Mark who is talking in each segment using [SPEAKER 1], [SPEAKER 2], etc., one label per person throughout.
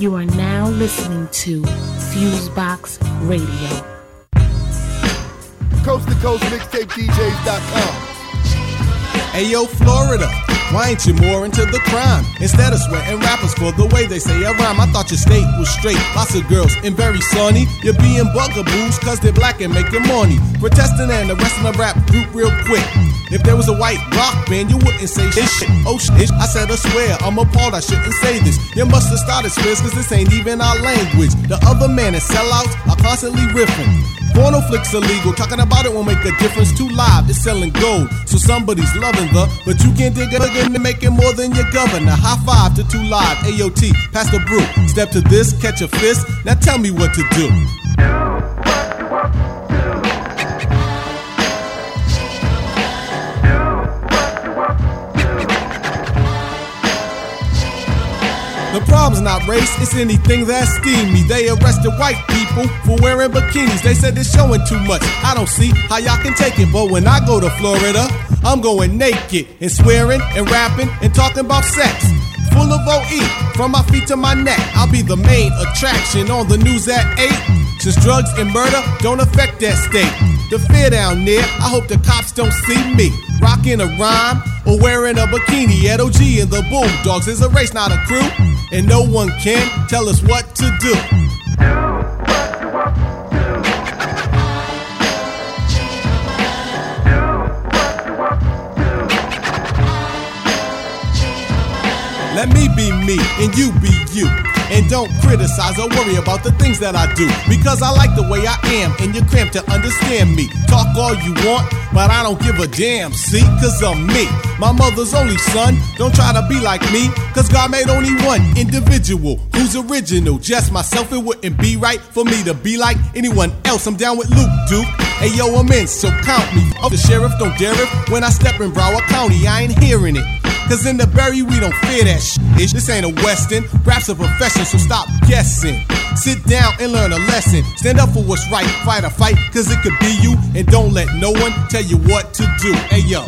[SPEAKER 1] You are now listening to Fusebox Radio.
[SPEAKER 2] Coast to coast mixtape DJs.com.
[SPEAKER 3] Hey yo, Florida. Why ain't you more into the crime? Instead of sweating rappers for the way they say a rhyme, I thought your state was straight. Lots of girls and very sunny. You're being bugaboos cause they're black and making money. Protesting and arresting a rap group real quick. If there was a white rock band, you wouldn't say this shit. Oh shit, I said I swear, I'm appalled, I shouldn't say this. You must have started splits cause this ain't even our language. The other man is sellouts are constantly riffing. Porno flicks illegal, talking about it won't make a difference. Too live, it's selling gold. So somebody's loving the, but you can't dig it again and make it more than your governor. High five to two live, AOT, pass the brew. Step to this, catch a fist. Now tell me what to do. The problem's not race, it's anything that's steamy. They arrested white people for wearing bikinis. They said it's showing too much. I don't see how y'all can take it, but when I go to Florida, I'm going naked and swearing and rapping and talking about sex. Full of OE, from my feet to my neck. I'll be the main attraction on the news at 8. Since drugs and murder don't affect that state. The fear down there, I hope the cops don't see me. Rocking a rhyme or wearing a bikini. Ed O.G. and the Bulldoggs is a race, not a crew. And no one can tell us what to do. Let me be me and you be you. And don't criticize or worry about the things that I do. Because I like the way I am and you're cramped to understand me. Talk all you want, but I don't give a damn. See, cause I'm me. My mother's only son. Don't try to be like me, cause God made only one individual who's original. Just myself, it wouldn't be right for me to be like anyone else. I'm down with Luke Duke. Hey yo, I'm in, so count me. Oh, the sheriff don't dare it when I step in Broward County. I ain't hearing it. Cause in the Berry, we don't fear that shit. This ain't a Western, rap's a profession, so stop guessing. Sit down and learn a lesson. Stand up for what's right, fight a fight, cause it could be you. And don't let no one tell you what to do. Hey yo.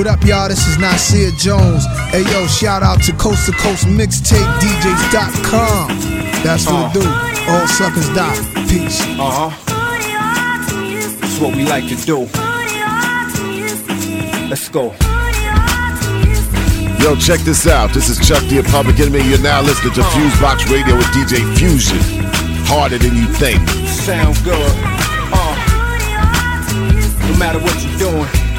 [SPEAKER 4] What up, y'all? This is Nasir Jones. Hey, yo, shout out to Coast to Coast Mixtape DJs.com. That's what it do. All suckers die. Peace.
[SPEAKER 5] Uh huh. That's what we like to do. Let's go.
[SPEAKER 2] Yo, check this out. This is Chuck D Public Enemy. You're now listening to Fusebox Radio with DJ Fusion. Harder than you think.
[SPEAKER 5] Sound good. Uh. No matter what you're doing.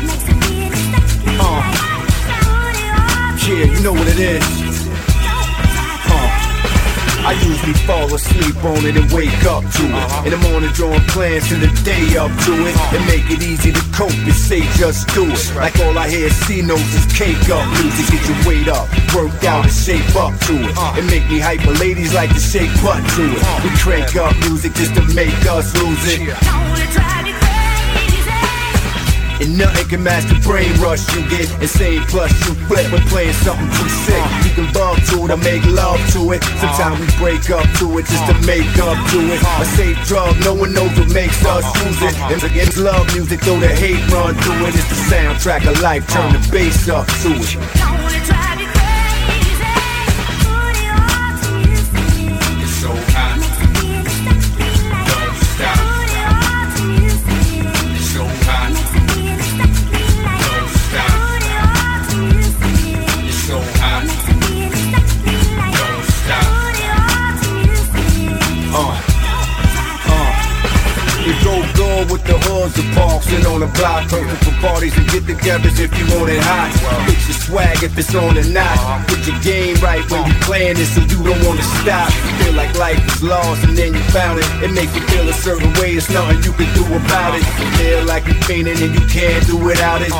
[SPEAKER 5] Yeah, you know what it is. Uh. I usually fall asleep on it and wake up to it. Uh-huh. In the morning, drawing plans and the day up to it. Uh-huh. And make it easy to cope and say just do it. Like all I hear see notes is cake up uh-huh. music. Get your weight up, worked out and shape up to it. And make me hyper. Ladies like to shake butt to it. We crank up music just to make us lose it. And nothing can match the brain rush you get. Insane plus you flip when playing something too sick. You can bump to it or make love to it. Sometimes we break up to it just to make up to it. A safe drug, no one knows what makes us use it. And against love music, though the hate run through it. It's the soundtrack of life, turn the bass up to it. And on the block. Perfect for parties and get togethers if you want it hot. Fix your swag if it's on or not. Put your game right when you playing it so you don't wanna stop. You feel like life is lost and then you found it. It makes you feel a certain way, it's nothing you can do about it. You feel like you're fainting and you can't do without it.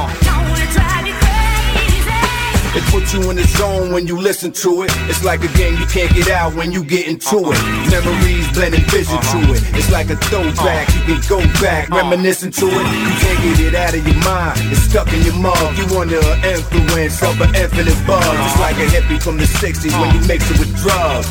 [SPEAKER 5] It puts you in the zone when you listen to it. It's like a game you can't get out when you get into it. Memories blending vision to uh-huh. it. It's like a throwback, you can go back, uh-huh. reminiscing to it. You can't get it out of your mind. It's stuck in your mug. You under an influence of an infinite buzz. It's like a hippie from the 60s when you mix it with drugs.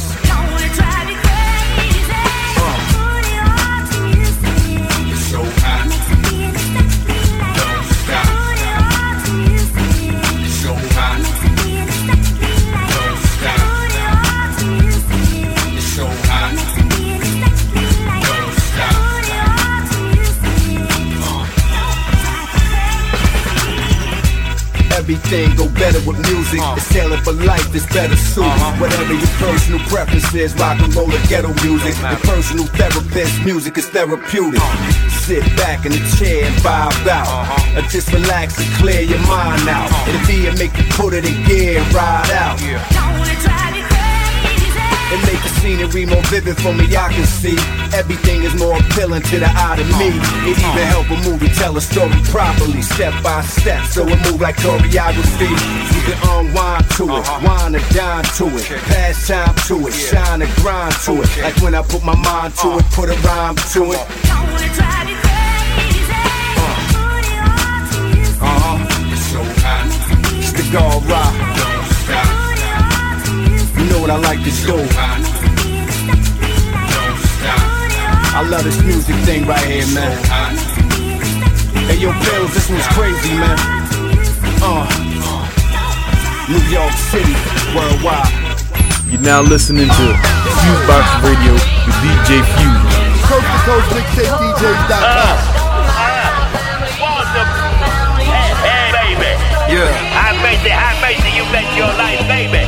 [SPEAKER 5] Everything go better with music. Uh. It's tailored for life, it's better suited. Uh-huh. Whatever your personal preference is, rock and roll or ghetto music. Your personal therapist, music is therapeutic. Uh-huh. Sit back in the chair and vibe out. Uh-huh. Or just relax and clear your mind out. It'll be and make you put it in gear and ride out. It make the scenery more vivid for me, I can see. Everything is more appealing to the eye to me. It even help a movie tell a story properly Step by step, so it move like choreography. You can unwind to it, wine and dine to it Pass time to it, shine and grind to it. Like when I put my mind to it, put a rhyme to it. Uh-huh, it's so hot. It's the God I like to do. I love this music thing right here, man. Hey, yo, Bills, this one's crazy, man. Uh, New York City, worldwide.
[SPEAKER 6] You're now listening to Fusebox Radio with DJ Fuse.
[SPEAKER 2] Coast to coast mixtape DJs.com.
[SPEAKER 7] Hey, baby.
[SPEAKER 5] Yeah.
[SPEAKER 7] High mercy, high mercy, you bet your life, baby.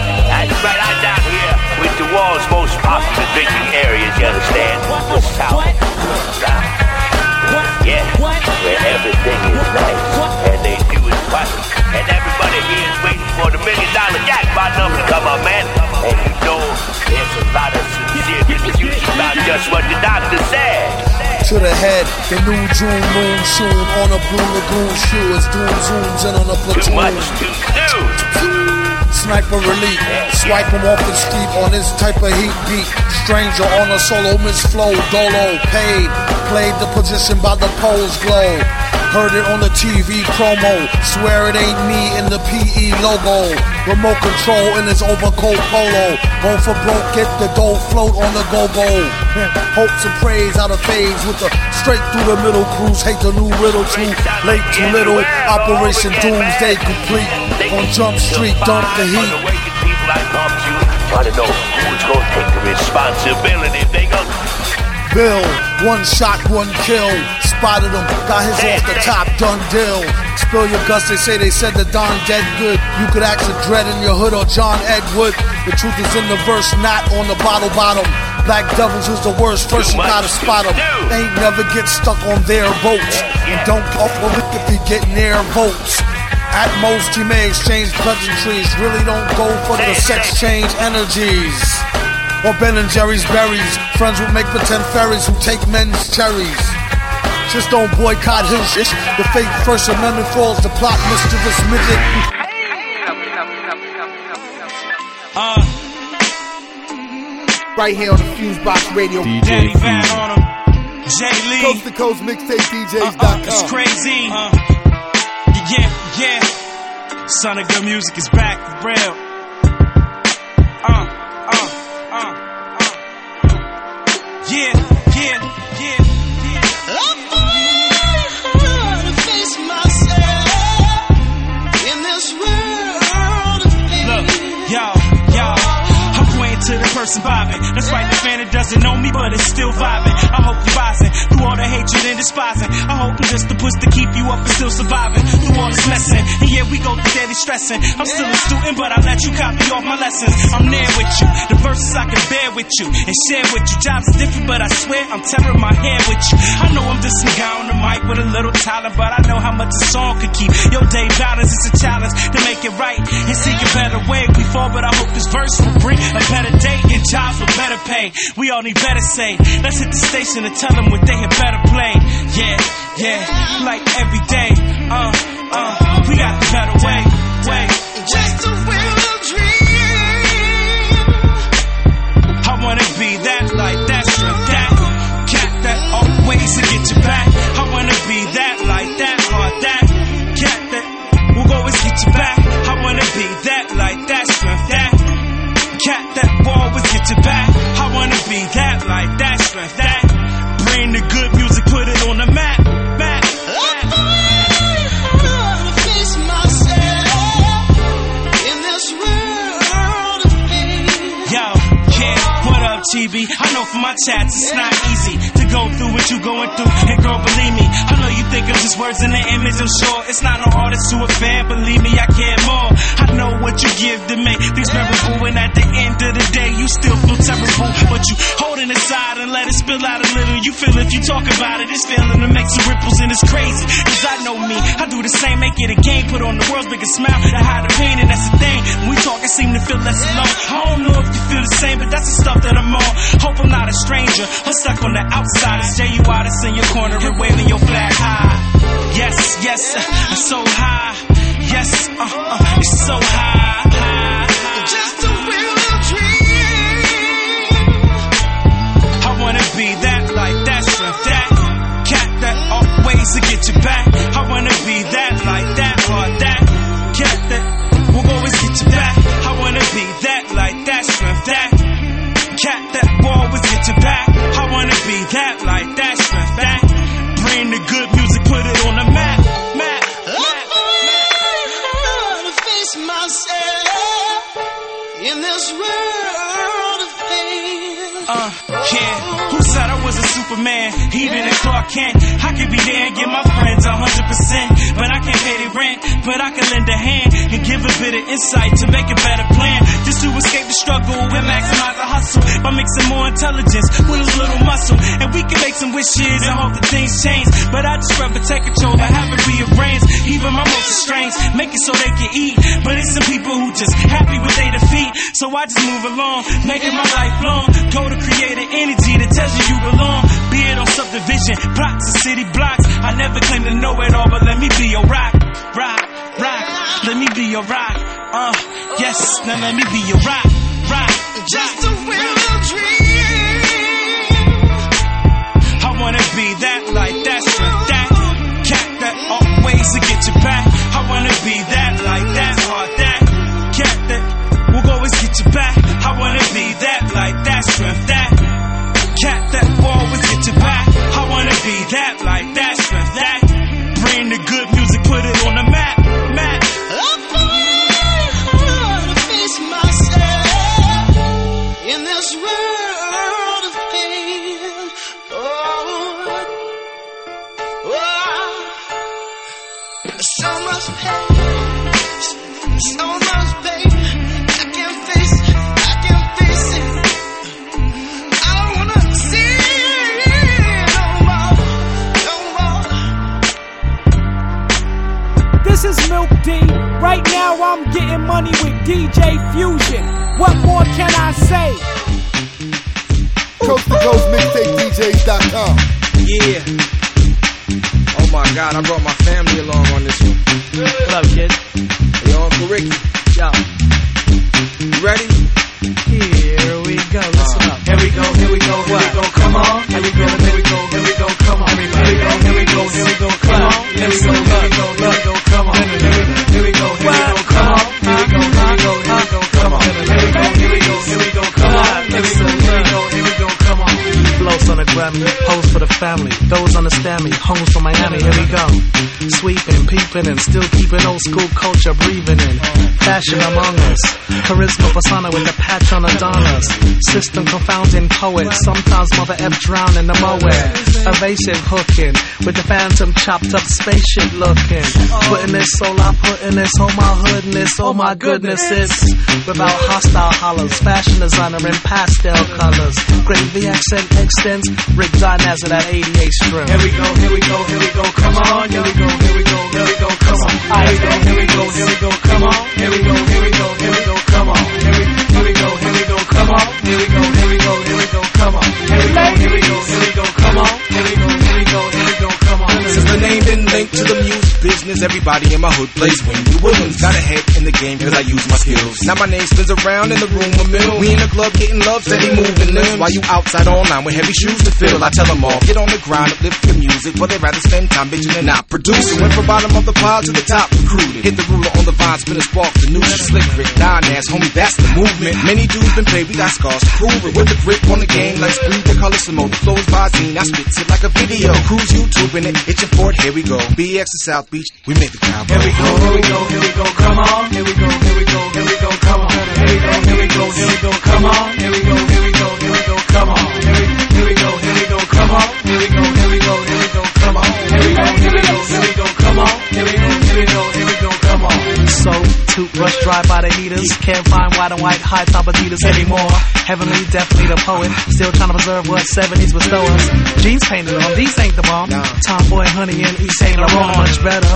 [SPEAKER 7] Most popular drinking areas, you understand? The South. South. Yeah, where everything is nice and they do it right. And everybody here is waiting for the million dollar jackpot number to come up, man. And you know there's a lot of sincere confusion about just what the doctor said.
[SPEAKER 4] To the head, the new June moon soon on a blue lagoon shoe as doom zooms in on a platoon.
[SPEAKER 7] Too much
[SPEAKER 4] platoon.
[SPEAKER 7] to do.
[SPEAKER 4] Sniper swipe him off the street on this type of heat beat. Stranger on a solo, Miss Flow, Dolo, paid. Played the position by the pole's glow. Heard it on the TV promo. Swear it ain't me in the PE logo. Remote control in his overcoat polo. Going for broke, get the gold float on the go-go. Hopes and praise out of phase with the straight through the middle cruise. Hate the new riddle too late, too little. Operation Doomsday complete. On Jump Street, dump the heat.
[SPEAKER 7] Trying to know who's gonna take the responsibility they
[SPEAKER 4] Bill, one shot, one kill. Spotted him, got his off the top, done deal. Spill your guts, they say they said the Don dead good. You could ask a dread in your hood or John Edward. The truth is in the verse, not on the bottle bottom. Black Devils is the worst, first you gotta spot them. They ain't never get stuck on their votes. And don't off a lick if you get near votes. At most, he may exchange pleasantries. Really don't go for the sex change energies. Or Ben and Jerry's berries. Friends who make pretend fairies who take men's cherries. Just don't boycott his shit. The fake First Amendment falls to plot mischievous midget. Right here on the Fusebox Radio.
[SPEAKER 6] DJ Fuse.
[SPEAKER 8] Jay Lee.
[SPEAKER 2] Coast to coast mixtape
[SPEAKER 8] Uh, it's
[SPEAKER 2] DJs.com.
[SPEAKER 8] crazy. yeah, yeah. Son of good music is back for real. Uh, uh, uh, uh. Yeah, yeah, To person vibing. That's right, the fan that doesn't know me, but it's still vibing. I hope you're rising through all the hatred and despising. I hope I'm just the push to keep you up and still surviving through all this messing. And yeah, we go through daily stressing. I'm still a student, but I let you copy all my lessons. I'm there with you. The verses I can bear with you and share with you. Jobs are different, but I swear I'm tearing my hair with you. I know I'm just some guy on the mic with a little talent, but I know how much a song could keep. Your day balance is a challenge to make it right and seek a better way. We fall, but I hope this verse will bring a better day and jobs with better pay. We all need better say. Let's hit the station and tell them what they had better play. Yeah, yeah, like every day. Uh, uh, we got the better way, way.
[SPEAKER 9] Just a real
[SPEAKER 8] my chats it's not easy go through what you going through. And girl, believe me, I know you think of just words in the image, I'm sure it's not no artist to a fan. Believe me, I care more. I know what you give to make things memorable, and at the end of the day, you still feel terrible. But you hold it inside and let it spill out a little. You feel if you talk about it, it's feeling to make some ripples, and it's crazy. Cause I know me, I do the same, make it a game, put on the world's biggest smile to hide the pain, and that's the thing. When we talk, I seem to feel less alone. I don't know if you feel the same, but that's the stuff that I'm on. Hope I'm not a stranger, I'm stuck on the outside. It's J.U. Artist in your corner and waving your flag high. Yes, yes, uh, so high. Yes, uh, uh, it's so high.
[SPEAKER 9] Just a dream.
[SPEAKER 8] I wanna be that, like that, strength, that cat that always to get you back. Even if Clark Kent, I could be there and give my friends a hundred percent. But I can't pay their rent, but I can lend a hand and give a bit of insight to make a better plan. To escape the struggle and maximize the hustle by mixing more intelligence with a little muscle. And we can make some wishes and hope that things change. But I just rather take control and have it rearranged. Even my most estranged, make it so they can eat. But it's some people who just happy with their defeat. So I just move along, making my life long. Go to create an energy that tells you you belong. Be it on subdivision, blocks or city blocks. I never claim to know it all, but let me be your rock, rock, rock. Let me be your rock. Uh, yes, now let me be your rock, rock,
[SPEAKER 9] Just a real dream.
[SPEAKER 8] I wanna be that, like that, strength, that cat that always to get you back. I wanna be that, like that, hard that cat that will always get you back. I wanna be that, like that, strength, that cat that will always get you back. I wanna be that, like
[SPEAKER 10] I'm getting money with DJ Fusion. What more can I say?
[SPEAKER 2] Coast to coast mixtapedjs.com.
[SPEAKER 11] Yeah. Oh my god, I brought my family along on this one.
[SPEAKER 10] What up, kid?
[SPEAKER 11] Hey, yo, Uncle Ricky.
[SPEAKER 10] Yo,
[SPEAKER 11] You ready?
[SPEAKER 10] here we go. Listen uh, up.
[SPEAKER 11] Here we go, here we go, here we go, come on. Here we go, here we go, here we go, come on. Here we go, here we go, here we go, come on. Here we go, here we go, here we go,
[SPEAKER 12] Grammy, pose for the family. Those understand me, homes from Miami, here we go. sweeping, peeping, and still keeping old school culture breathing in. Fashion among us, charisma persona with a patch on Adonis. System confounding poet, sometimes Mother F drown in the moed. Evasive hooking, with the phantom chopped up spaceship looking. Putting this soul, I put in this, oh my hoodness, oh my goodness, it's without hostile hollers. Fashion designer in pastel colors. Gravy accent extends, Rick Dynas of that 88 string.
[SPEAKER 11] Here we go, here we go, here we go, come on. Here we go, here we go, here we go, come on. Here we go, here we go, here we go, come on. Here we go, here we go, here we go, come on. Here we, here we go, here we go, come on. Here we go, here we go, here we go, come on. Here we go, here we go, here we go, come on. Here we go, here we go, here we go.
[SPEAKER 13] Since the name been linked to the music business, everybody in my hood plays Wendy Williams. Got ahead in the game cause I use my skills. Now my name spins around in the room a mill. We in the club getting love, steady moving limbs. While you outside all night with heavy shoes to fill, I tell them all, get on the grind, uplift your music. But they rather spend time bitching and not producing. Went from bottom of the pile to the top, recruited. Hit the ruler on the vine, spin a spark, the new slick Rick, Dynas, homie, that's the movement. Many dudes been paid, we got scars to prove it. With the grip on the game, like speed, the color some more. The flows by scene, I spit it like a video. Cruise YouTube in it, itching for it, here we go. BX to South Beach, we make the go.
[SPEAKER 11] Here we go, here we go, here we go, come on. Here we go, here we go, here we go, come on. Here we go, here we go, here we go, come on. Here we go, here we go, here we go, come on. Here we, go, here we go, here we go, come on. Here we go, here we go, here we go, come on. Here we go, here we go, here we go,
[SPEAKER 12] toothbrush dry by the heaters. Can't find white and white high top Adidas anymore. Heavenly, definitely the poet. Still trying to preserve what 70s bestow us. Jeans painted on, these ain't the bomb. Tomboy, honey, and Yves Saint Laurent, much better.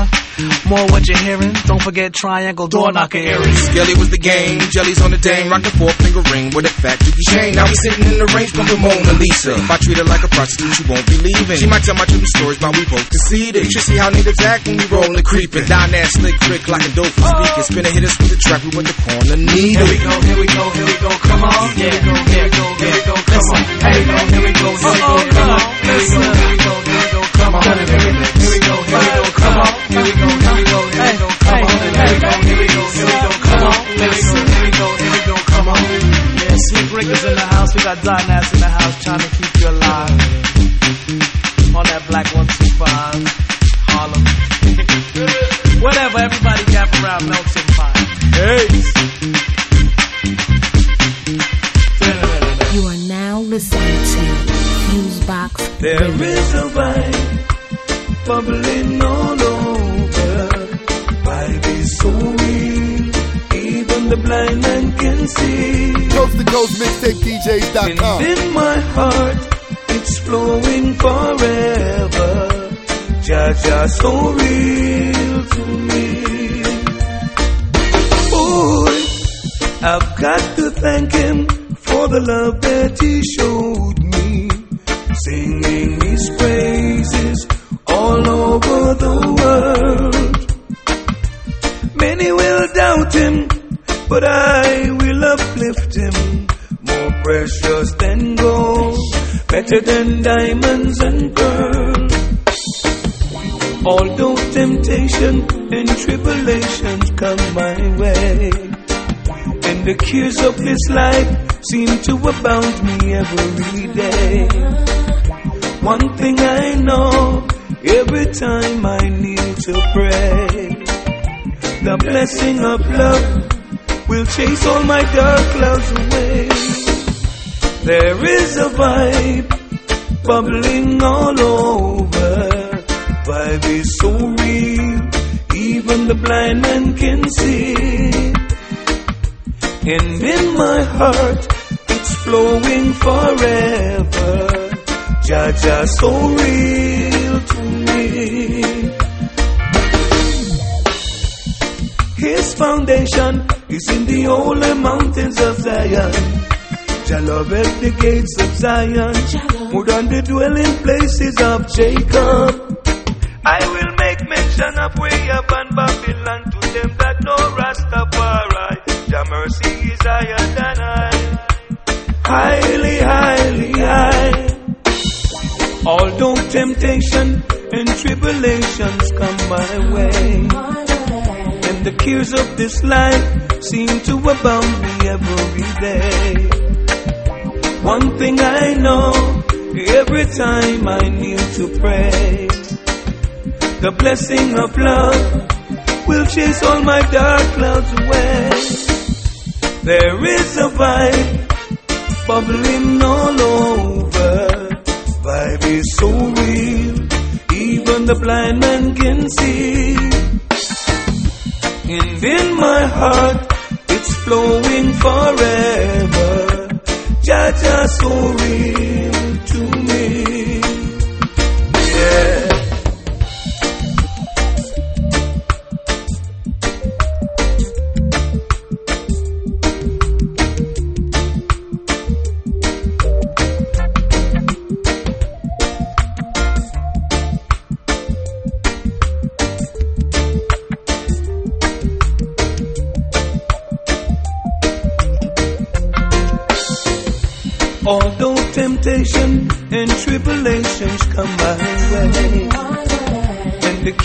[SPEAKER 12] More what you're hearing. Don't forget triangle door knocker earrings.
[SPEAKER 13] Skelly was the game, jellies on the dame, rock the four finger ring with a fat dookie chain. Now we sitting in the range bumping Mona Lisa. If I treat her like a prostitute, she won't be leaving. She might tell my true stories, but we both conceded. You should see how niggas act when we rollin' creeping. Down that slick trick like a dope for speaking. Spinning hit us with the trap, we with the corner needle.
[SPEAKER 11] Here we go, here we go, here we go, come on. Here we go, here we go, here we go, come on. Here we go, here we go, here we go, come on. Here we go, here we go, here we go, come on. Here we go, here we go, here we go, come on. Here we go, here we go, here we go, come on. Here we go, here we go, here we go, come on. Here we go, here we go, here we go, come on.
[SPEAKER 12] Yeah, Slick Rick is in the house. We got Don Ass in the house trying to keep you alive. On that black 125, Harlem. Whatever, everybody gather around, Melton Fine. Hey!
[SPEAKER 1] You are now listening to Fusebox
[SPEAKER 11] There
[SPEAKER 1] Radio.
[SPEAKER 11] is a vibe bubbling all over. Vibe is so real, even the blind man can see.
[SPEAKER 2] Coast to coast mixtapedjs.com.
[SPEAKER 11] And in my heart, it's flowing forever. Jah Jah, so real to me. I've got to thank him for the love that he showed me. Singing his praises all over the world. Many will doubt him, but I will uplift him. More precious than gold, better than diamonds and pearls. Although temptation and tribulations come my way, and the cares of this life seem to abound me every day. One thing I know, every time I kneel to pray, the blessing of love will chase all my dark clouds away. There is a vibe bubbling all over. Vibe is so real, even the blind man can see. And in my heart, it's flowing forever. Jah Jah, so real to me. His foundation is in the holy mountains of Zion. Jah love at the gates of Zion, more than the dwelling places of Jacob. Mention of way upon Babylon to them that know Rastafari. Jah mercy is higher than I, highly, highly high. Although temptation and tribulations come my way, and the cares of this life seem to abound me every day. One thing I know, every time I kneel to pray, The blessing of love will chase all my dark clouds away. There is a vibe bubbling all over. Vibe is so real, even the blind man can see. And in my heart, it's flowing forever. Jah Jah so real to me.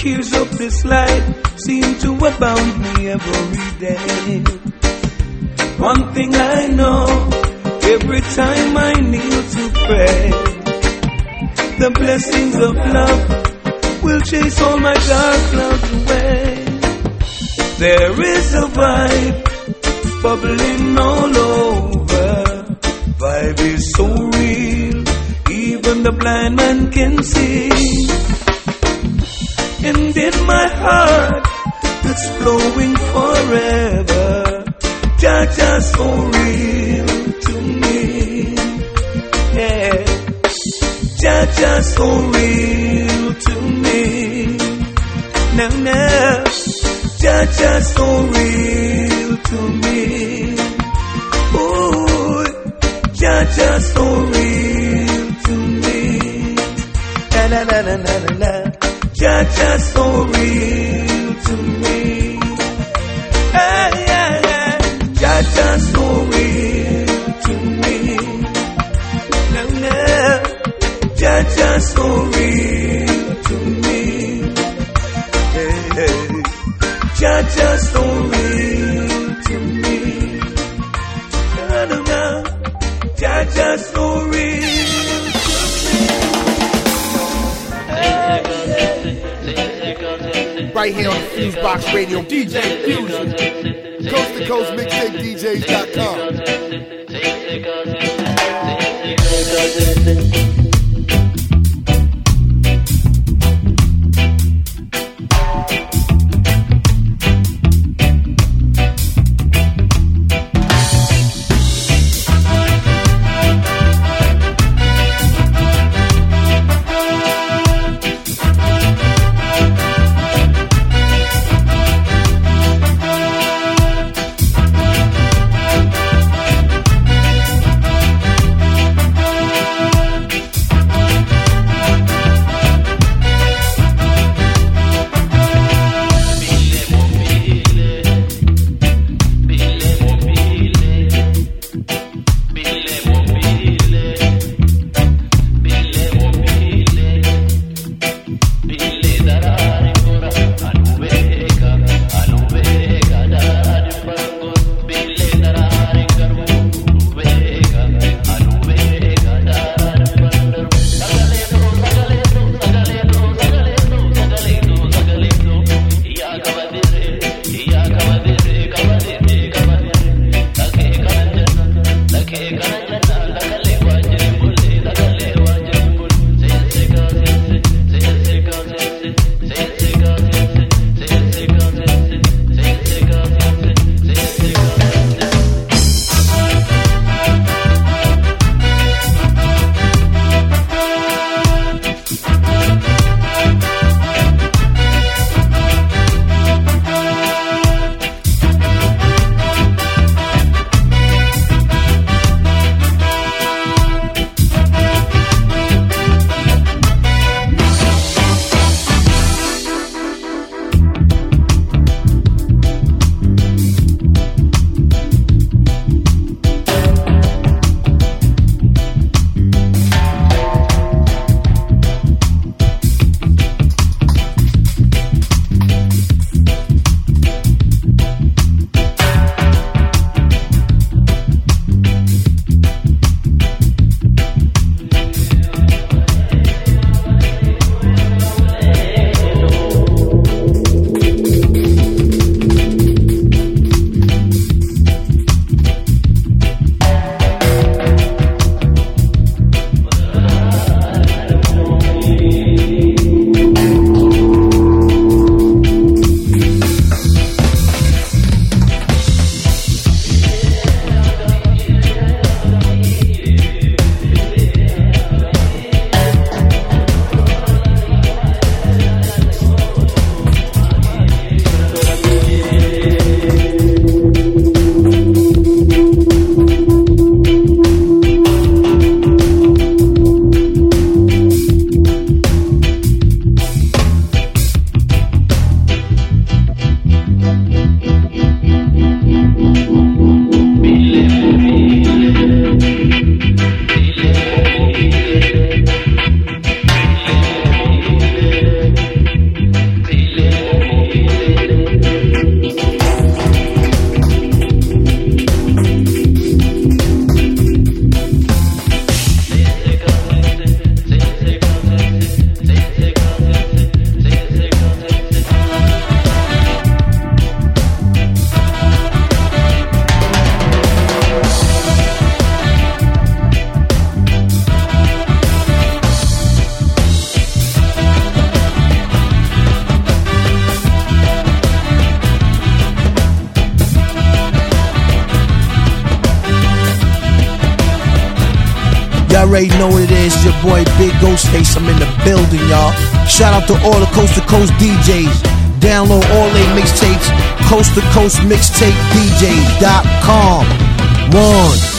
[SPEAKER 11] Cares of this life seem to abound me every day. One thing I know, every time I kneel to pray, the blessings of love will chase all my dark clouds away. There is a vibe bubbling all over vibe is so real, even the blind man can see. And in my heart, it's flowing forever. Jah Jah so real to me. Yeah. Jah Jah so real to me. Now, now, Jah Jah so real to me. Ooh. Jah Jah so Jah Jah so
[SPEAKER 2] Fusebox Radio, DJ Fusion. Coast to Coast Mixtape DJs.com.
[SPEAKER 14] out to all the coast to coast DJs. Download all their mixtapes, coast to coast mixtape DJ.com.
[SPEAKER 15] One.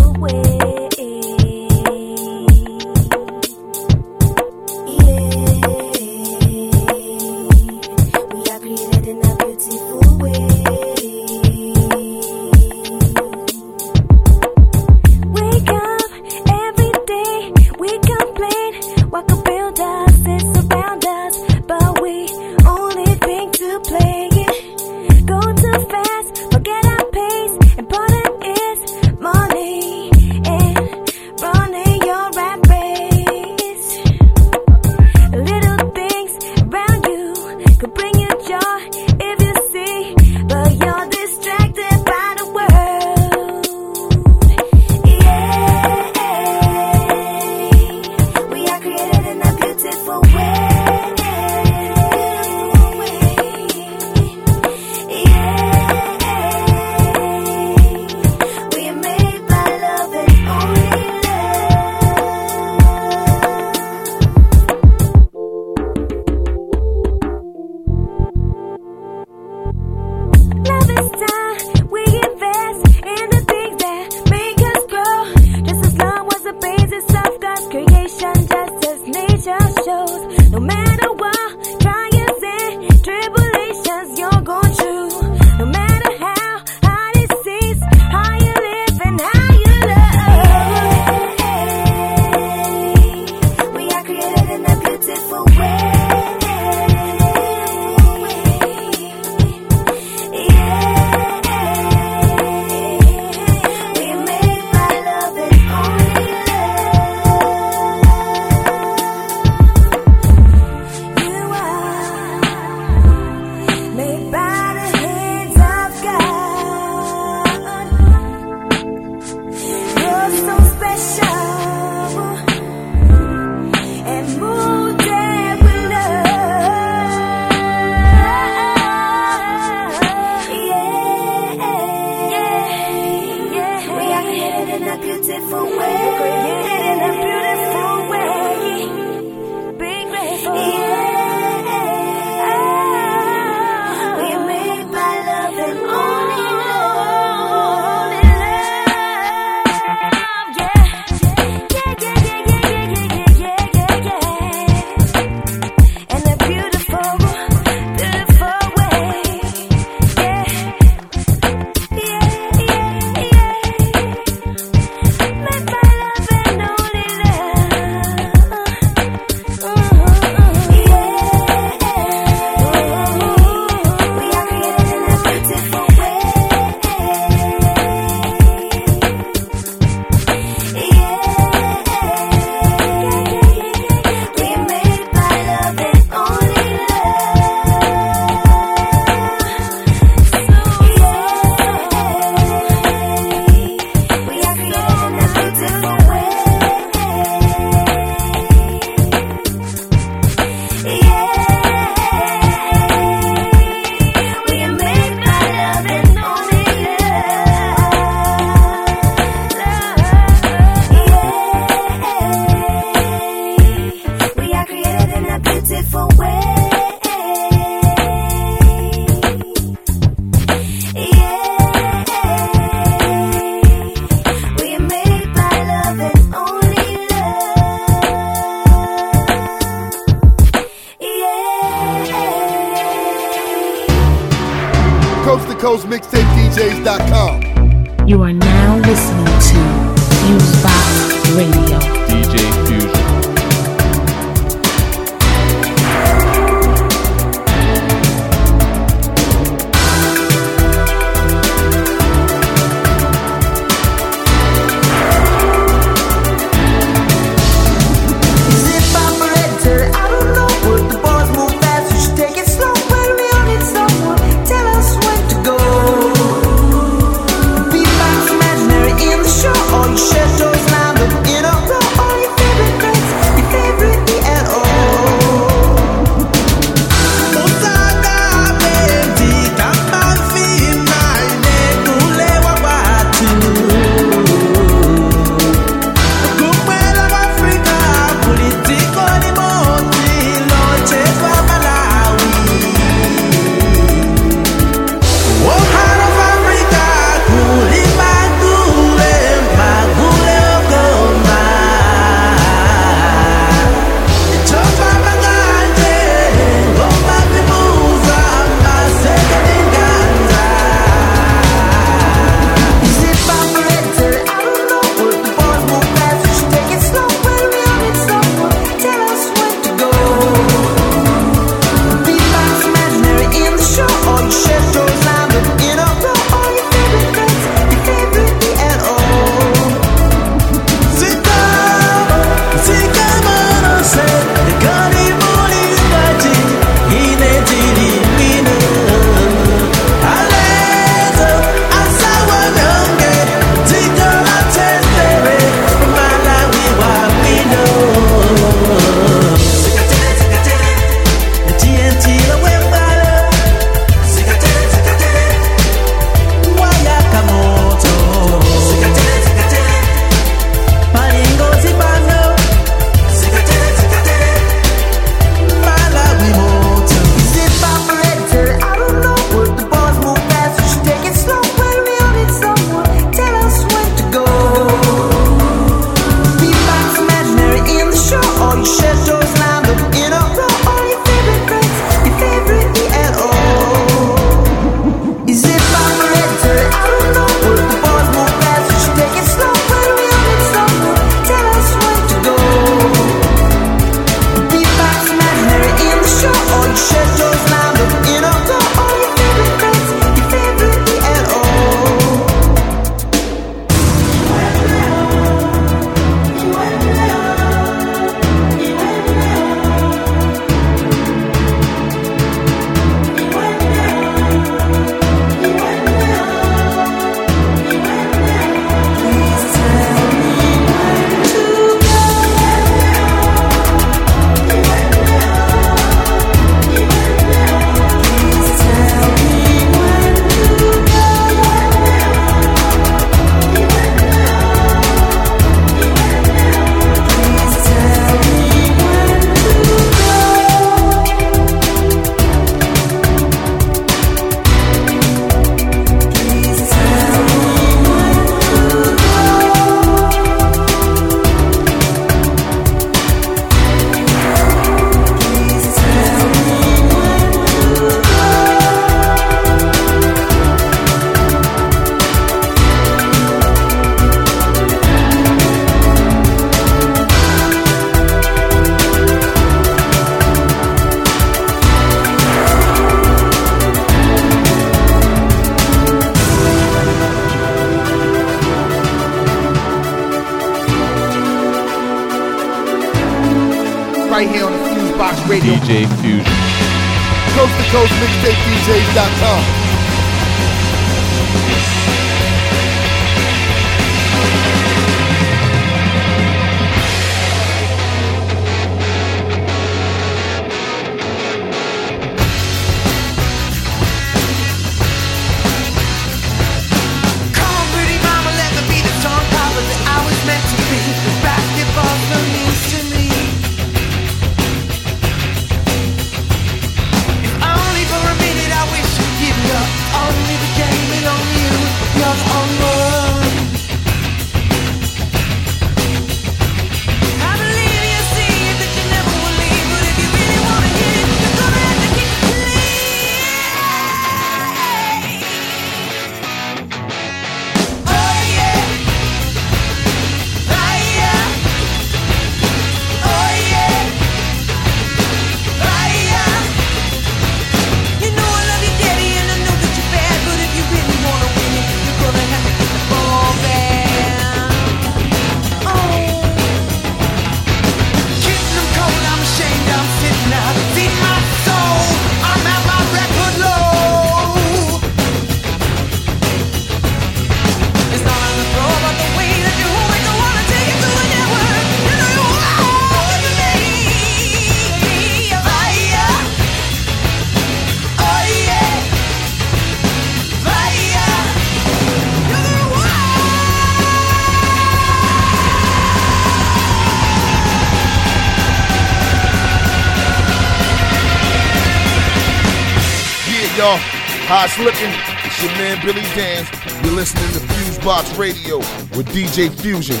[SPEAKER 2] How it's looking? It's your man Billy Dance. You're listening to Fusebox Radio with DJ Fusion.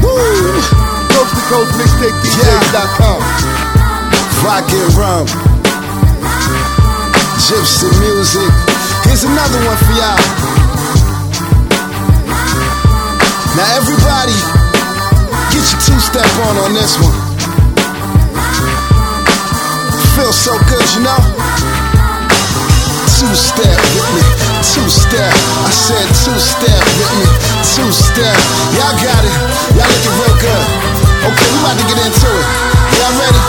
[SPEAKER 4] Woo! Coast to coast mixtape DJs.com.
[SPEAKER 16] Rock and rum. Gypsy music. Here's another one for y'all. Now everybody, get your two-step on on this one. Feels so good, you know? Two-step with me, two-step. I said two-step with me, two-step. Y'all got it. Y'all looking real good. Okay, we about to get into it. Y'all ready?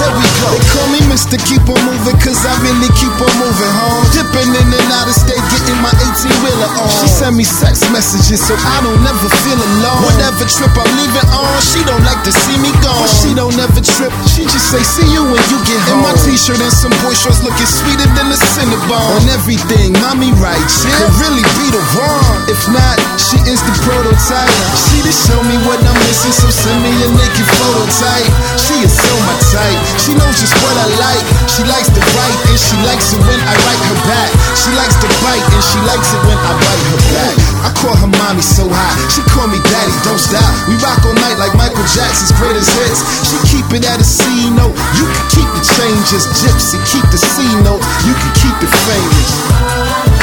[SPEAKER 16] Here we go. They call me Mr. Keep on moving, cause I really keep on moving, home. Dipping in and out of state, getting my 18 wheeler on. She send me sex messages, so I don't never feel alone. Whatever trip I'm leaving on, she don't like to see me gone. But she don't ever trip, she just say, see you when you get home. In my t-shirt and some boy shorts looking sweeter than the Cinnabon. On everything, mommy right, yeah. Could really be the one. If not, she is the prototype. She just show me what I'm missing, so send me a naked photo type. She is so my type. She knows just what I like. She likes to write and she likes it when I write her back. She likes to bite and she likes it when I bite her back. I call her mommy so high. She call me daddy, don't stop. We rock all night like Michael Jackson's greatest hits. She keep it at a C note. You can keep the changes, gypsy. Keep the C notes. You can keep it famous.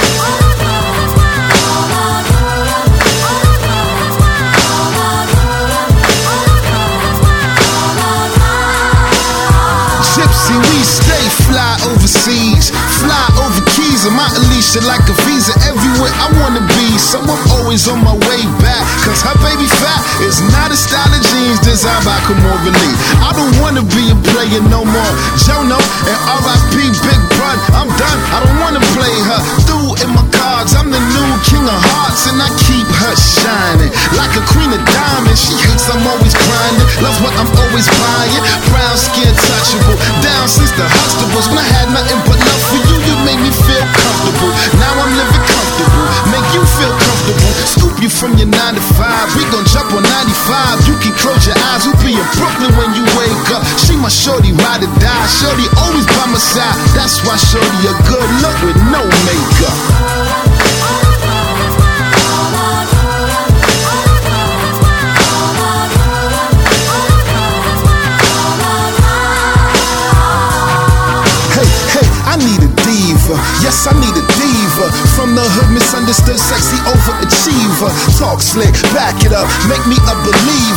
[SPEAKER 16] We stay fly overseas, fly over keys, and my Alicia like a visa everywhere I wanna be. So I'm always on my way back, cause her baby fat is not a style of jeans designed by Kimora Lee. I don't wanna be a player no more. Jono and RIP Big Pun, I'm done. I don't wanna play her. Through in my cards, I'm the new king of hearts, and I keep her shining like a queen of diamonds. She hates I'm always grinding, loves what I'm always buying. Brown skin touchable, Shorty always by my side, that's why shorty a good look with no makeup. Hey, hey, I need a diva. Yes, I need a diva. From the hood, misunderstood, sexy overachiever. Talk slick, back it up, make me a believer.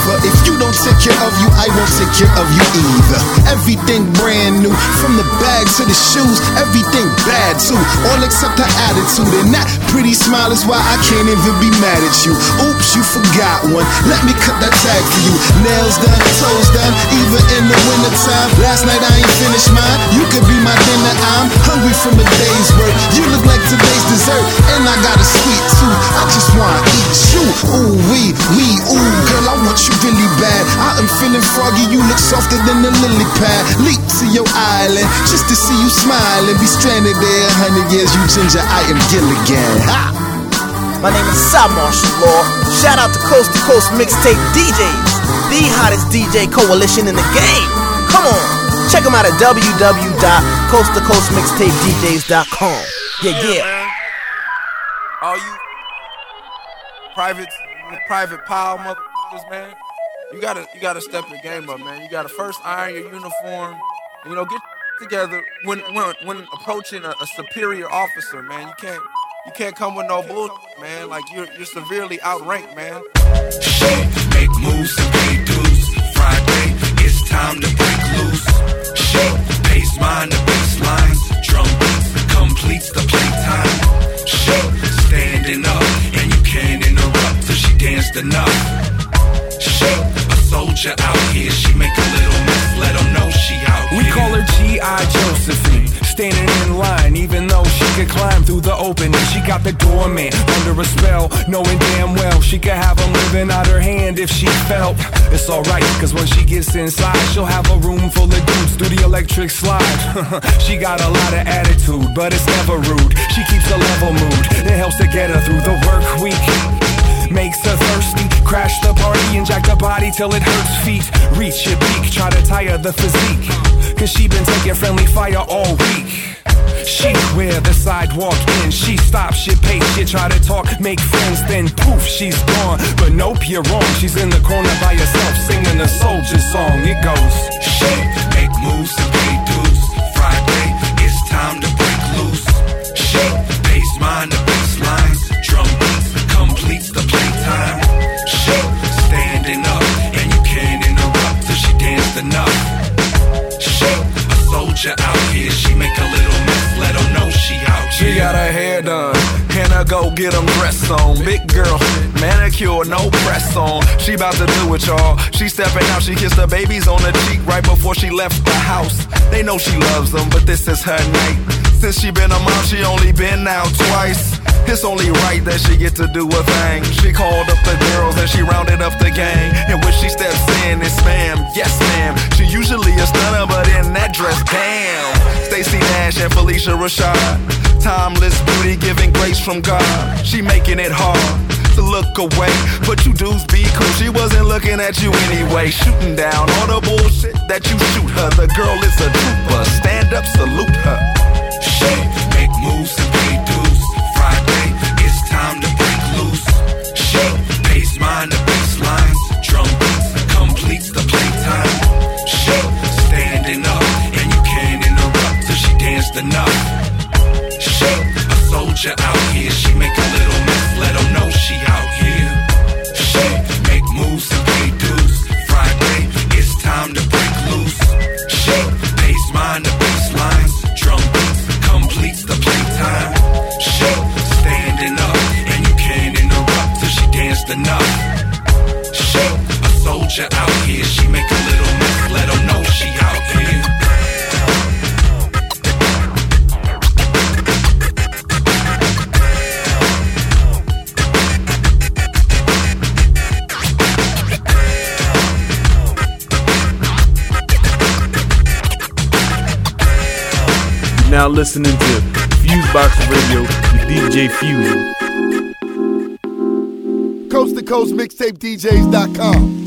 [SPEAKER 16] Care of you either. Everything brand new, from the bag to the shoes, everything bad too. All except her attitude, and that pretty smile is why I can't even be mad at you. Oops, you forgot one. Let me cut that tag for you. Nails done, toes done, even in the wintertime. Last night I ain't finished mine. You could be my dinner. I'm hungry from a day's work. You look like today's dessert, and I got a sweet tooth. I just wanna eat you. Ooh, wee, wee, ooh, girl, I want you really bad. I am feeling froggy. You look softer than a lily pad. Leap to your island just to see you smile and be stranded there a hundred years. You ginger, I am Gilligan. Ha!
[SPEAKER 17] My name is Sal Marshall Law. Shout out to Coast to Coast Mixtape DJs, the hottest DJ coalition in the game. Come on, check them out at www.coasttocoastmixtapedjs.com. Yeah, yeah.
[SPEAKER 13] All you private, private pile motherfuckers, man. You gotta, you gotta step your game up, man. You gotta first iron your uniform. You know, get together when when when approaching a, a superior officer, man. You can't you can't come with no bull, man. Like you're you're severely outranked, man.
[SPEAKER 18] Shit,
[SPEAKER 19] got the doorman under a spell, knowing damn well she could have him living out her hand if she felt. It's alright, cause when she gets inside, she'll have a room full of dudes do the electric slide. she got a lot of attitude, but it's never rude. She keeps a level mood, it helps to get her through the work week. Makes her thirsty, crash the party and jack the body till it hurts feet. Reach your peak, try to tire the physique. Cause she been taking friendly fire all week. She where the sidewalk ends. She stops, she pace, she try to talk, make friends, then poof, she's gone. But nope, you're wrong. She's in the corner by herself, singing a soldier song. It goes.
[SPEAKER 18] she make moves to pay dues. Friday, it's time to break loose. Shit, pace mine the baselines. Drum beats completes the playtime. Shit, standing up and you can't interrupt till she danced enough. She a soldier out here. She make a she
[SPEAKER 19] got her hair done, and I go get them dress on. Big girl, manicure, no press on. She about to do it, y'all. She stepping out, she kissed the babies on the cheek right before she left the house. They know she loves them, but this is her night. Since she been a mom, she only been out twice. It's only right that she get to do a thing. She called up the girls and she rounded up the gang. And when she steps in, it's ma'am, yes ma'am. She usually a stunner, but in that dress, damn. Stacey Dash and Phylicia Rashad. Timeless beauty giving grace from God. She making it hard to look away. But you dudes be cool. She wasn't looking at you anyway. Shooting down all the bullshit that you shoot her. The girl is a trooper. Stand up, salute her.
[SPEAKER 18] Shit, make moves and pay dues. Friday, it's time to break loose. Shit, pace mine the baselines. Drum beats completes the playtime. Shit, standing up and you can't interrupt till she danced enough. Soldier out here. She make a little mess, let 'em know she out here. Shit, make moves and pay dues. Friday, it's time to break loose. Shit, pace mine the baselines. Drum beats completes the playtime. Shit, standing up and you can't interrupt till she danced enough. Shit, a soldier out here. She make a little
[SPEAKER 6] now listening to Fusebox Radio with DJ Fusion.
[SPEAKER 2] Coast to Coast Mixtape DJs.com.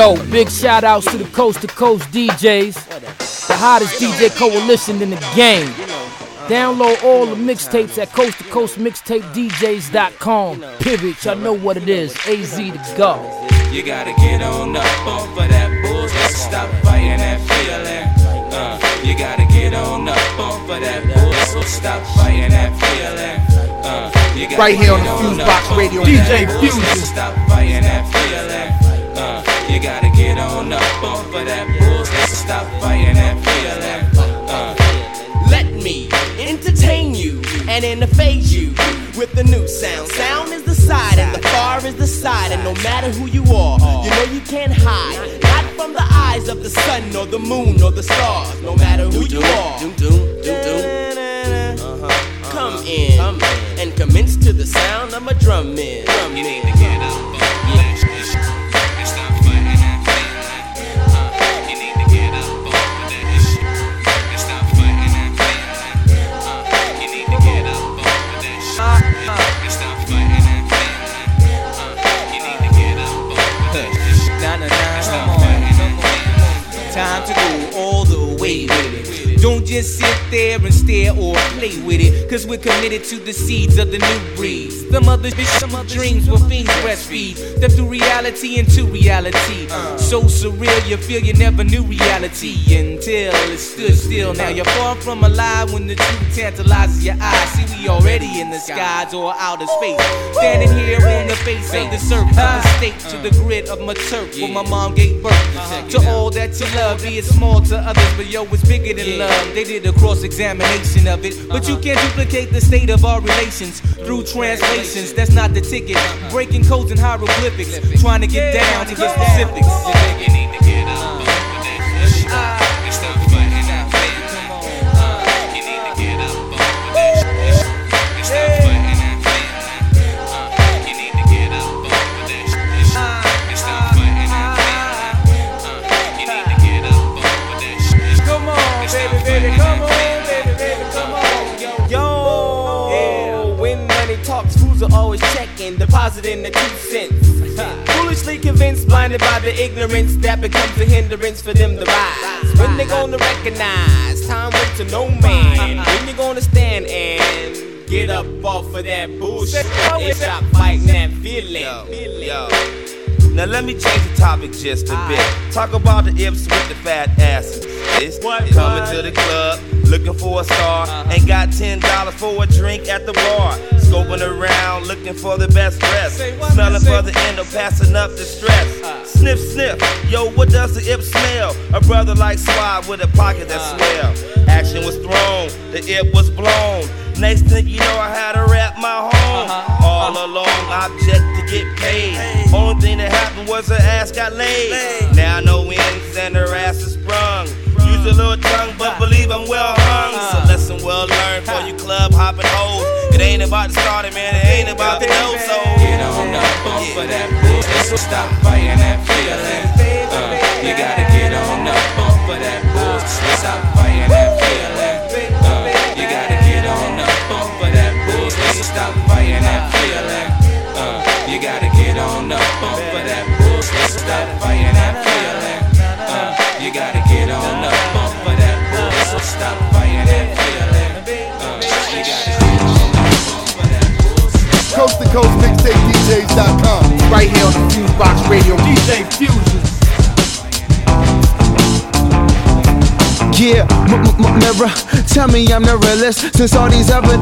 [SPEAKER 10] yo, yo, big shout outs to the coast to coast DJs, the hottest DJ coalition in the game. Download all the mixtapes at coast to coast mixtapedjs.com. Pivot, y'all know what it is. AZ to go.
[SPEAKER 20] You gotta get on up off of that bullshit. Stop fighting that feeling. Uh, you gotta get on up off of that bullshit. Stop fighting that feeling. Uh, you gotta
[SPEAKER 2] Right here on the Fuse Box Radio DJ
[SPEAKER 20] that
[SPEAKER 2] Fusion.
[SPEAKER 20] Stop fighting that feeling. You gotta get on up off of that bullshit. Stop fighting that feeling. Uh,
[SPEAKER 21] Let me entertain you and interface you with the new sound. Sound is the side and the far is the side. And no matter who you are, you know you can't hide. Not from the eyes of the sun or the moon or the stars. No matter who you are. Come in and commence to the sound of a drum in. You need to get
[SPEAKER 20] committed to the seeds of the new breeds. Some other some other dreams will fiends breastfeed. Step through reality into reality. So surreal, you feel you never knew reality until it stood still. Now you're far from alive when the truth tantalizes your eyes. See, we already in the skies or outer space. Standing here on the face of the surface of the state to the grid of my turf where my mom gave birth. To all that you love, be it small to others, but yo, it's bigger than love. They did a cross examination of it, but you can't duplicate the state of our relations through That's not the ticket. Breaking codes and hieroglyphics, trying to get down to get specifics.
[SPEAKER 21] Depositing the two cents. Foolishly convinced, blinded by the ignorance that becomes a hindrance for them to rise. When they gonna recognize, time waits to no man. When you gonna stand and get up off of that bullshit and stop fighting that feeling.
[SPEAKER 22] Yo. Now let me change the topic just a bit. Talk about the ips with the fat asses. It's coming to the club, looking for a star, uh-huh. ain't got ten dollars for a drink at the bar. Scoping around, looking for the best dress, smelling for the endo, passing up the stress. Sniff, sniff, yo, what does the ip smell? A brother like Swab with a pocket that swell. Action was thrown, the ip was blown. Next thing you know, I had to rap my home. All along, object to get paid. Only thing that happened was her ass got laid. Now no ends and her ass is sprung. Use a little tongue, but believe I'm well hung. It's a lesson well learned for you club hopping hoes. It ain't about the starting, man. It ain't about the dough. So
[SPEAKER 20] Get on up off of that bullshit, so stop fighting that feeling. Uh, you gotta get on up off of that bullshit, stop fighting that feeling. Uh, you gotta get on up off of that bullshit, so stop fighting that feeling. Uh, you gotta get on up off of that bullshit, so stop fighting that stop fighting that feeling. You gotta get on up off of that bullshit.
[SPEAKER 2] Coast to Coast Mixtape DJs.com.
[SPEAKER 23] Right here on the Fusebox Radio. DJ Fusion.
[SPEAKER 24] Yeah, mirror, tell me I'm the realest. Since all these other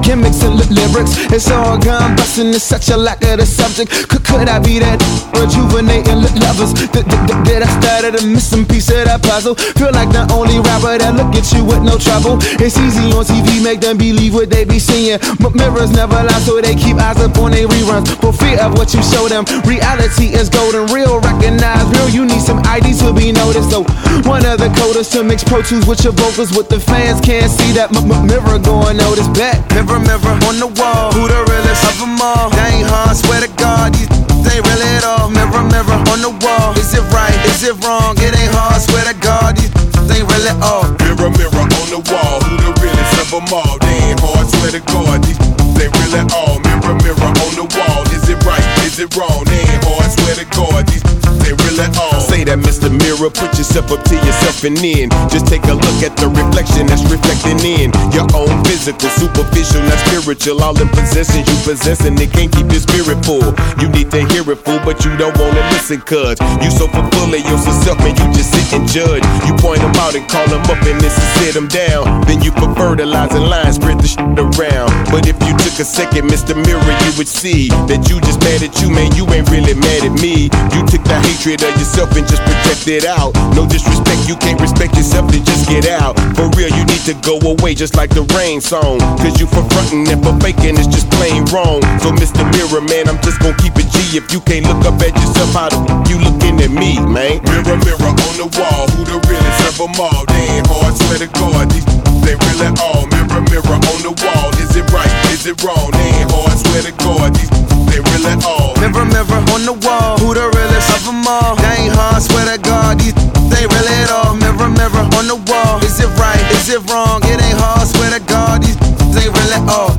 [SPEAKER 24] gimmicks and lyrics It's all gone. Bustin', it's such a lack of the subject. Could, could I be that rejuvenating lovers? Did I start a missing piece of that puzzle? Feel like the only rapper that look at you with no trouble. It's easy on TV, make them believe what they be seeing. But mirrors never lie, so they keep eyes up on their reruns. For fear of what you show them Reality is golden, real recognize real You need some ID to be noticed. So one of the coders to mix Pro Tools with your vocals What the fans can't see that m- m- mirror going oh, notice back Mirror, mirror on the wall Who the realest of them all? They ain't hard, swear to God These ain't really at all Mirror, mirror on the wall Is it right? Is it wrong? It ain't hard, swear to God These ain't really all
[SPEAKER 25] Mirror, mirror on the wall, who the realest of them all? They ain't hard, swear to God, these they really all. Mirror, mirror on the wall, is it right? Is it wrong? They ain't hard, swear to God, these they really all.
[SPEAKER 3] Say that, Mr. Mirror, put yourself up to yourself and in. Just take a look at the reflection that's reflecting in your own physical, superficial, not spiritual. All the possessions you possessing, it can't keep your spirit full. You need to hear it full, but you don't wanna listen, cuz you so full of yourself, man, you just sit and judge. You point them out and call them up, and this is sit them down. Then you put fertilizing lines, spread the shit around. But if you took a second, Mr. Mirror, you would see that you just mad at you, man, you ain't really mad at me. You took the hatred of yourself and just project it out. No disrespect, you can't respect yourself, then just get out. For real, you need to go away just like the rain song. Cause you for frontin' and for faking is just plain wrong. So, Mr. Mirror, man, I'm just gonna keep it G. If you can't look up at yourself, how the f- you looking at me, man?
[SPEAKER 25] Mirror, mirror on the wall, who the realest of them all? They ain't hard, swear to God, these they really all. Mirror, mirror on the wall, is it right? Is it wrong? They ain't hard, swear to God, these they really all.
[SPEAKER 24] Mirror, mirror on the wall Who the realest of them all? They ain't hard, swear to God These ain't really at all Mirror, mirror on the wall Is it right? Is it wrong? It ain't hard, swear to God These ain't really at all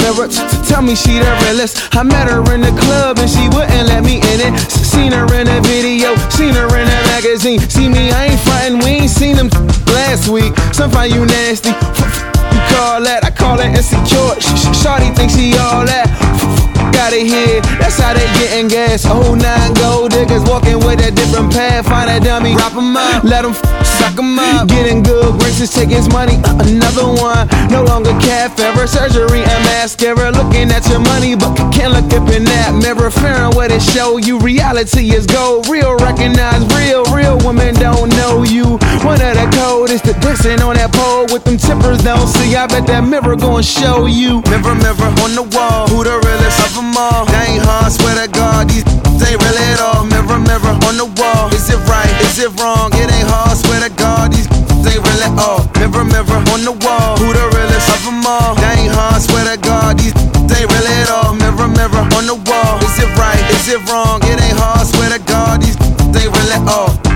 [SPEAKER 24] Mirror, t- t- tell me she the realest. I met her in the club and she wouldn't let me in it. Seen her in a video, seen her in a magazine. See me, I ain't frontin', we ain't seen them last week. Some find you nasty. You call that, I call it insecure. Sh- sh- Shawty thinks she all that. Got it here, that's how they getting gas. Oh, nine gold diggers walking with a different path. Find a dummy, wrap 'em up, let 'em f- suck 'em up. Getting good, braces, his money. Uh, another one, no longer cat ever. Surgery and mascara. Looking at your money, but can't look up in that mirror. Fearing what it show you. Reality is gold, real recognize real. Real women don't know you. One of the dancing on that pole with them tippers don't see. I bet that mirror gon' show you. Mirror, mirror on the wall, who the realest of them all? They ain't hard, swear to God, these ain't real at all. Mirror, mirror on the wall, is it right? Is it wrong? It ain't hard, swear to God, these ain't real at all. Mirror, mirror on the wall, who the realest of them all? They ain't hard, swear to God, these ain't real at all. Mirror, mirror on the wall, is it right? Is it wrong? It ain't hard, swear to God, these ain't real at all.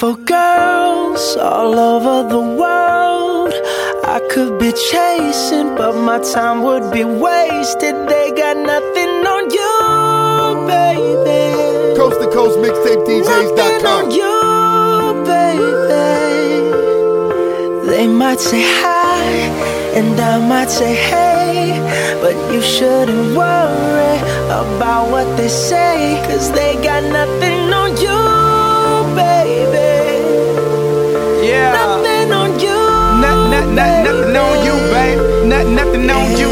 [SPEAKER 14] Beautiful girls all over the world. I could be chasing, but my time would be wasted. They got nothing on you, baby.
[SPEAKER 2] Coast to Coast Mixtape
[SPEAKER 14] Nothing on you, baby. They might say hi, and I might say hey, but you shouldn't worry about what they say, cause they got nothing on you, You.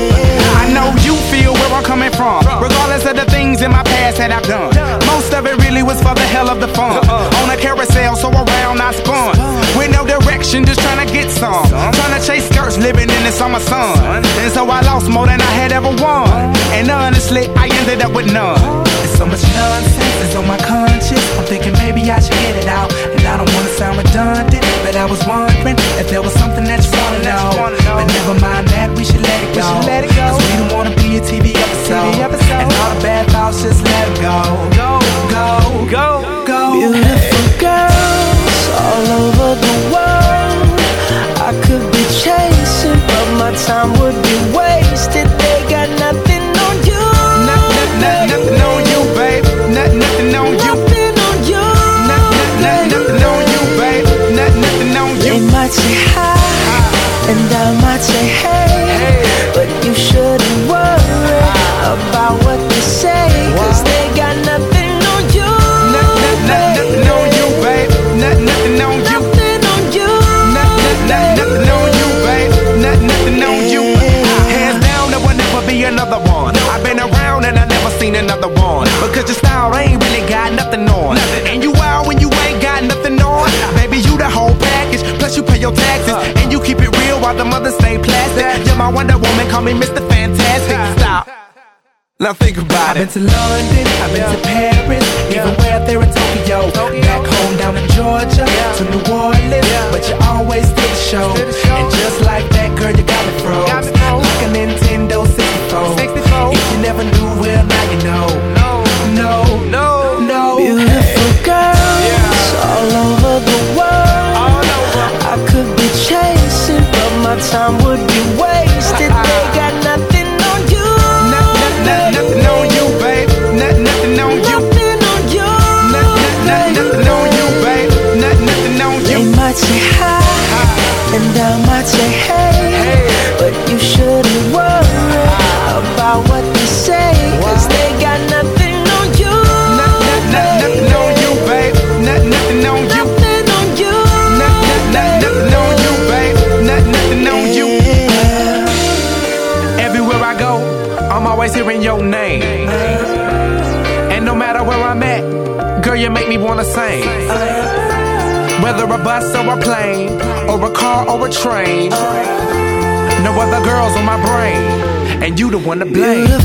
[SPEAKER 8] I know you feel where I'm coming from. Regardless of the things in my past that I've done. Most of it really was for the hell of the fun. Uh-uh. On a carousel, so around I spun. With no direction, just trying to get some. Trying to chase skirts, living in the summer sun. And so I lost more than I had ever won. And honestly, I ended up with none. There's so much nonsense that's on my conscience. I'm thinking maybe I should get it out. And I don't wanna sound redundant, but I was wondering if there was something that you wanna know. But never mind that, we should let it go. Cause we don't wanna be a TV episode. And all the bad thoughts, just let it go. Go, go, go, go.
[SPEAKER 14] Beautiful girls all over the world. I could be chasing, but my time would be wasted. They got nothing on you.
[SPEAKER 8] Nothing on you, babe. Nothing, nothing on you. Another one. Because your style ain't really got nothing on. And you out when you ain't got nothing on. Baby, you the whole package. Plus you pay your taxes. And you keep it real while the mothers stay plastic. You're my Wonder Woman, call me Mr. Fantastic. Stop. Now think about it.
[SPEAKER 14] I've been to London, I've been to Paris, even way out there in Tokyo. Back to blame.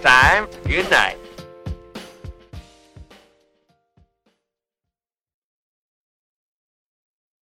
[SPEAKER 26] Time. Good night.